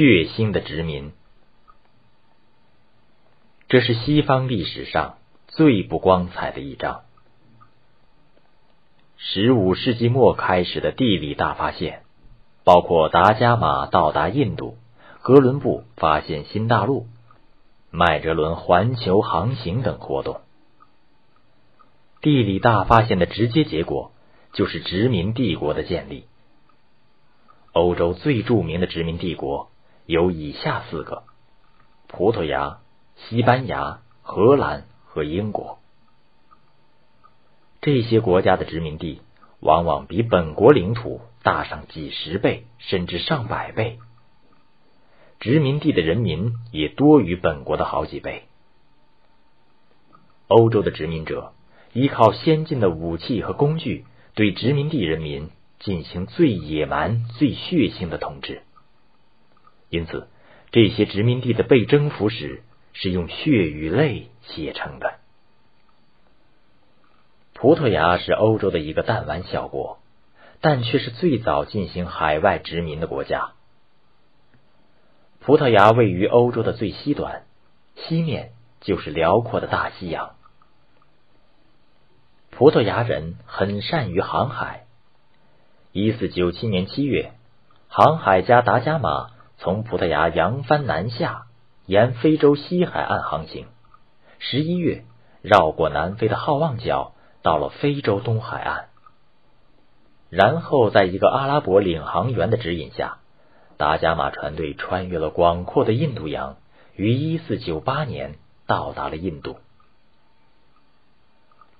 血腥的殖民。这是西方历史上最不光彩的一章。十五世纪末开始的地理大发现，包括达伽马到达印度、哥伦布发现新大陆、麦哲伦环球航行等活动。地理大发现的直接结果就是殖民帝国的建立。欧洲最著名的殖民帝国有以下四个：葡萄牙。西班牙、荷兰和英国这些国家的殖民地，往往比本国领土大上几十倍，甚至上百倍。殖民地的人民也多于本国的好几倍。欧洲的殖民者依靠先进的武器和工具，对殖民地人民进行最野蛮、最血腥的统治。因此，这些殖民地的被征服史。是用血与泪写成的。葡萄牙是欧洲的一个弹丸小国，但却是最早进行海外殖民的国家。葡萄牙位于欧洲的最西端，西面就是辽阔的大西洋。葡萄牙人很善于航海。一四九七年七月，航海家达伽马从葡萄牙扬帆南下。沿非洲西海岸航行，十一月绕过南非的好望角，到了非洲东海岸。然后，在一个阿拉伯领航员的指引下，达伽马船队穿越了广阔的印度洋，于一四九八年到达了印度。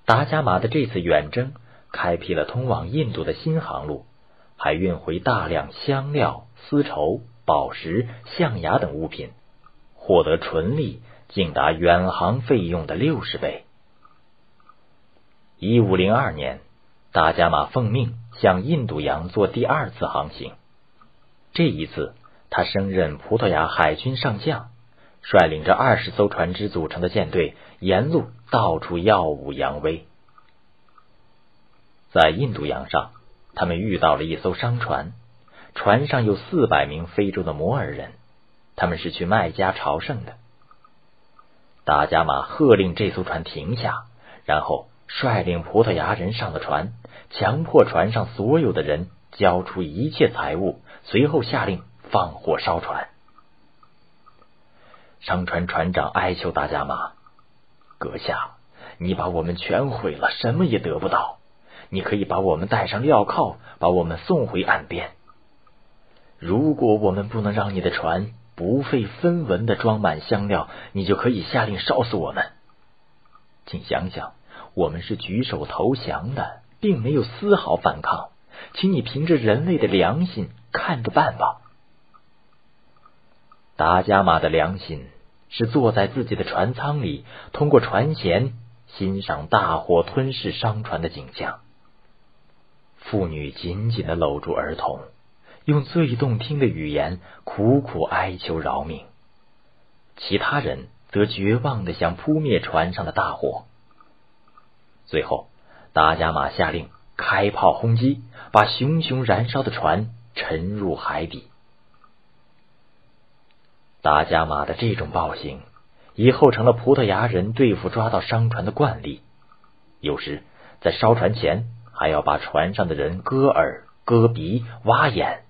达伽马的这次远征开辟了通往印度的新航路，还运回大量香料、丝绸、宝石、象牙等物品。获得纯利竟达远航费用的六十倍。一五零二年，达伽马奉命向印度洋做第二次航行。这一次，他升任葡萄牙海军上将，率领着二十艘船只组成的舰队，沿路到处耀武扬威。在印度洋上，他们遇到了一艘商船，船上有四百名非洲的摩尔人。他们是去麦加朝圣的。达伽马喝令这艘船停下，然后率领葡萄牙人上了船，强迫船上所有的人交出一切财物，随后下令放火烧船。商船船长哀求达伽马：“阁下，你把我们全毁了，什么也得不到。你可以把我们带上镣铐，把我们送回岸边。如果我们不能让你的船……”不费分文的装满香料，你就可以下令烧死我们。请想想，我们是举手投降的，并没有丝毫反抗，请你凭着人类的良心看着办吧。达伽马的良心是坐在自己的船舱里，通过船舷欣赏大火吞噬商船的景象。妇女紧紧的搂住儿童。用最动听的语言苦苦哀求饶命，其他人则绝望的想扑灭船上的大火。最后，达伽马下令开炮轰击，把熊熊燃烧的船沉入海底。达伽马的这种暴行以后成了葡萄牙人对付抓到商船的惯例，有时在烧船前还要把船上的人割耳、割鼻、挖眼。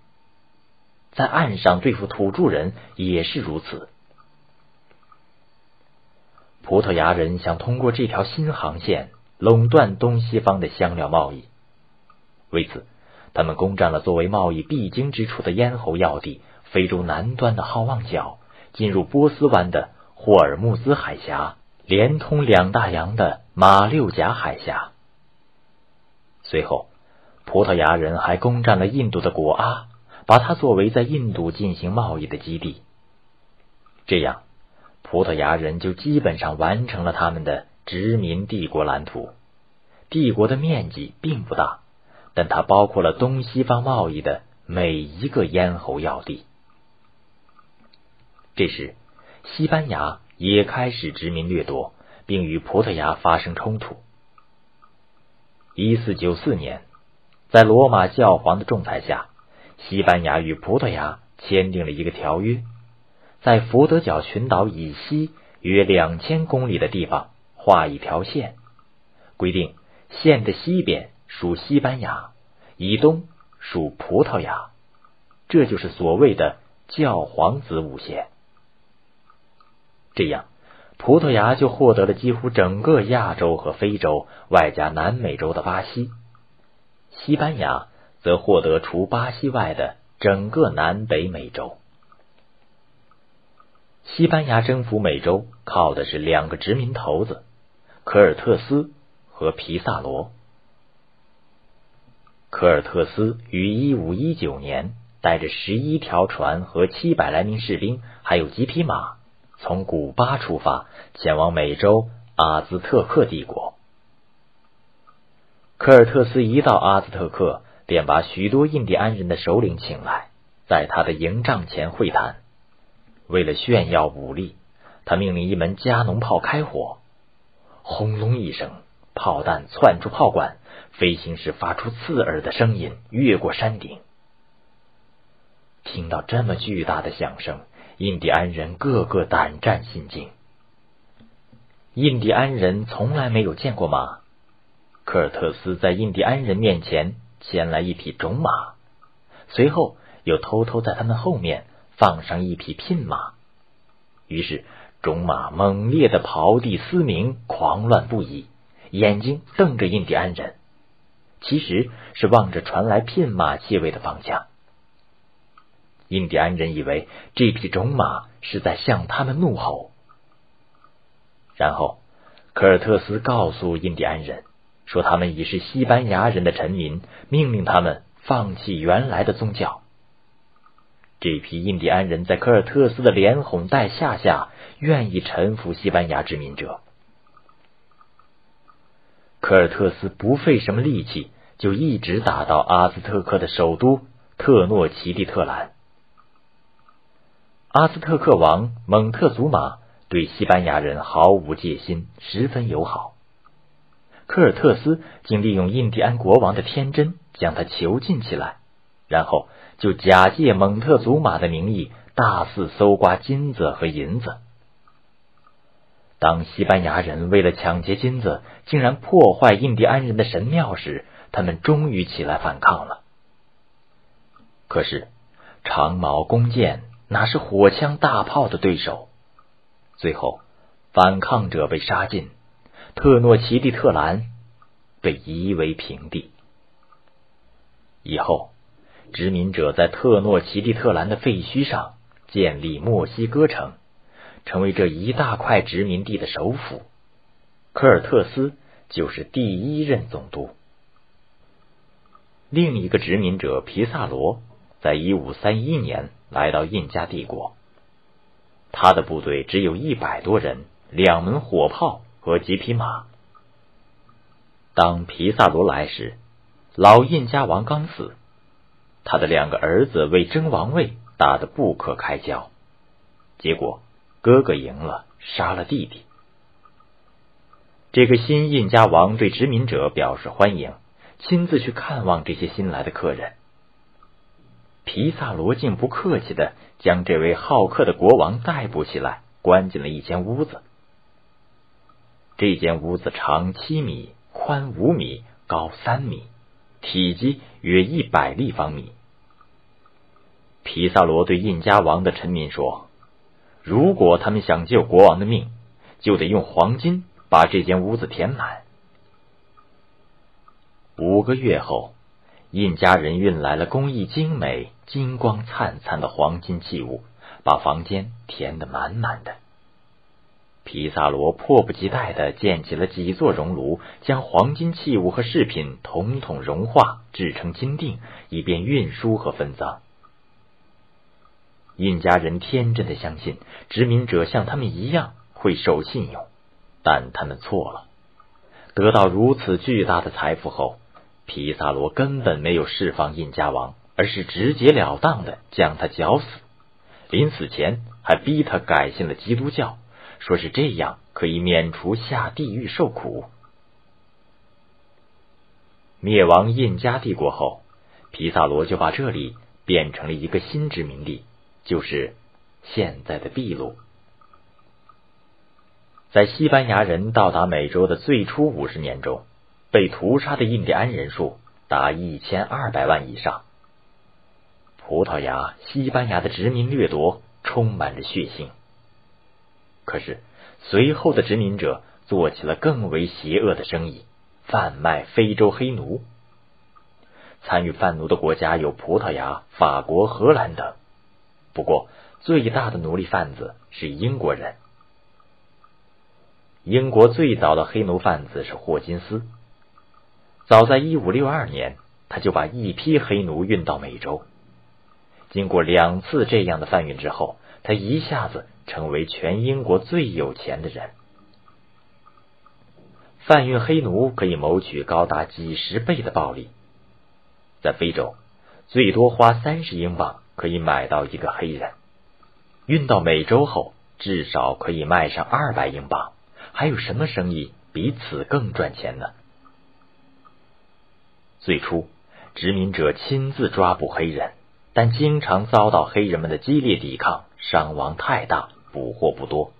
在岸上对付土著人也是如此。葡萄牙人想通过这条新航线垄断东西方的香料贸易，为此，他们攻占了作为贸易必经之处的咽喉要地——非洲南端的好望角，进入波斯湾的霍尔木兹海峡，连通两大洋的马六甲海峡。随后，葡萄牙人还攻占了印度的果阿。把它作为在印度进行贸易的基地，这样，葡萄牙人就基本上完成了他们的殖民帝国蓝图。帝国的面积并不大，但它包括了东西方贸易的每一个咽喉要地。这时，西班牙也开始殖民掠夺，并与葡萄牙发生冲突。一四九四年，在罗马教皇的仲裁下。西班牙与葡萄牙签订了一个条约，在福德角群岛以西约两千公里的地方画一条线，规定线的西边属西班牙，以东属葡萄牙，这就是所谓的教皇子午线。这样，葡萄牙就获得了几乎整个亚洲和非洲，外加南美洲的巴西；西班牙则获得除巴西外的。整个南北美洲，西班牙征服美洲靠的是两个殖民头子科尔特斯和皮萨罗。科尔特斯于一五一九年带着十一条船和七百来名士兵，还有几匹马，从古巴出发，前往美洲阿兹特克帝国。科尔特斯一到阿兹特克。便把许多印第安人的首领请来，在他的营帐前会谈。为了炫耀武力，他命令一门加农炮开火。轰隆一声，炮弹窜出炮管，飞行时发出刺耳的声音，越过山顶。听到这么巨大的响声，印第安人个个胆战心惊。印第安人从来没有见过马，科尔特斯在印第安人面前。牵来一匹种马，随后又偷偷在他们后面放上一匹聘马。于是种马猛烈的刨地嘶鸣，狂乱不已，眼睛瞪着印第安人，其实是望着传来聘马气味的方向。印第安人以为这匹种马是在向他们怒吼。然后科尔特斯告诉印第安人。说他们已是西班牙人的臣民，命令他们放弃原来的宗教。这批印第安人在科尔特斯的连哄带吓下，愿意臣服西班牙殖民者。科尔特斯不费什么力气，就一直打到阿兹特克的首都特诺奇蒂特兰。阿兹特克王蒙特祖马对西班牙人毫无戒心，十分友好。科尔特斯竟利用印第安国王的天真，将他囚禁起来，然后就假借蒙特祖马的名义，大肆搜刮金子和银子。当西班牙人为了抢劫金子，竟然破坏印第安人的神庙时，他们终于起来反抗了。可是长矛弓箭哪是火枪大炮的对手？最后，反抗者被杀尽。特诺奇蒂特兰被夷为平地。以后，殖民者在特诺奇蒂特兰的废墟上建立墨西哥城，成为这一大块殖民地的首府。科尔特斯就是第一任总督。另一个殖民者皮萨罗，在一五三一年来到印加帝国，他的部队只有一百多人，两门火炮。和几匹马。当皮萨罗来时，老印加王刚死，他的两个儿子为争王位打得不可开交，结果哥哥赢了，杀了弟弟。这个新印加王对殖民者表示欢迎，亲自去看望这些新来的客人。皮萨罗竟不客气的将这位好客的国王逮捕起来，关进了一间屋子。这间屋子长七米，宽五米，高三米，体积约一百立方米。皮萨罗对印加王的臣民说：“如果他们想救国王的命，就得用黄金把这间屋子填满。”五个月后，印加人运来了工艺精美、金光灿灿的黄金器物，把房间填得满满的。皮萨罗迫不及待的建起了几座熔炉，将黄金器物和饰品统统融化，制成金锭，以便运输和分赃。印加人天真的相信殖民者像他们一样会守信用，但他们错了。得到如此巨大的财富后，皮萨罗根本没有释放印加王，而是直截了当的将他绞死。临死前还逼他改信了基督教。说是这样可以免除下地狱受苦。灭亡印加帝国后，皮萨罗就把这里变成了一个新殖民地就是现在的秘鲁。在西班牙人到达美洲的最初五十年中，被屠杀的印第安人数达一千二百万以上。葡萄牙、西班牙的殖民掠夺充满着血腥。可是，随后的殖民者做起了更为邪恶的生意——贩卖非洲黑奴。参与贩奴的国家有葡萄牙、法国、荷兰等。不过，最大的奴隶贩子是英国人。英国最早的黑奴贩子是霍金斯。早在一五六二年，他就把一批黑奴运到美洲。经过两次这样的贩运之后，他一下子成为全英国最有钱的人。贩运黑奴可以谋取高达几十倍的暴利。在非洲，最多花三十英镑可以买到一个黑人；运到美洲后，至少可以卖上二百英镑。还有什么生意比此更赚钱呢？最初，殖民者亲自抓捕黑人，但经常遭到黑人们的激烈抵抗，伤亡太大，捕获不多。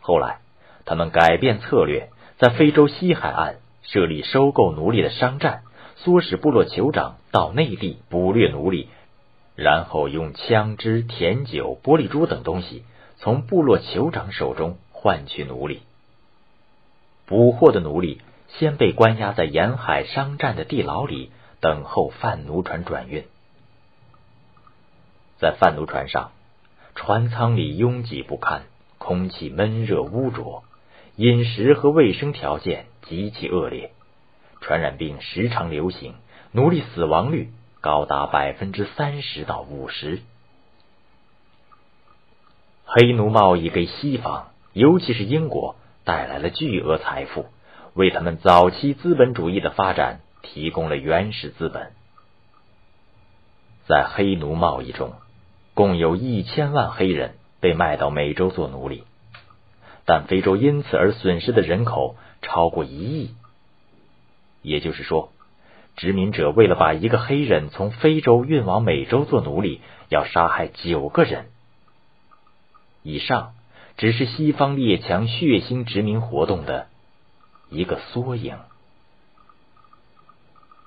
后来，他们改变策略，在非洲西海岸设立收购奴隶的商站。唆使部落酋长到内地捕掠奴隶，然后用枪支、甜酒、玻璃珠等东西从部落酋长手中换取奴隶。捕获的奴隶先被关押在沿海商站的地牢里，等候贩奴船转运。在贩奴船上，船舱里拥挤不堪，空气闷热污浊，饮食和卫生条件极其恶劣。传染病时常流行，奴隶死亡率高达百分之三十到五十。黑奴贸易给西方，尤其是英国带来了巨额财富，为他们早期资本主义的发展提供了原始资本。在黑奴贸易中，共有一千万黑人被卖到美洲做奴隶，但非洲因此而损失的人口超过一亿。也就是说，殖民者为了把一个黑人从非洲运往美洲做奴隶，要杀害九个人。以上只是西方列强血腥殖民活动的一个缩影。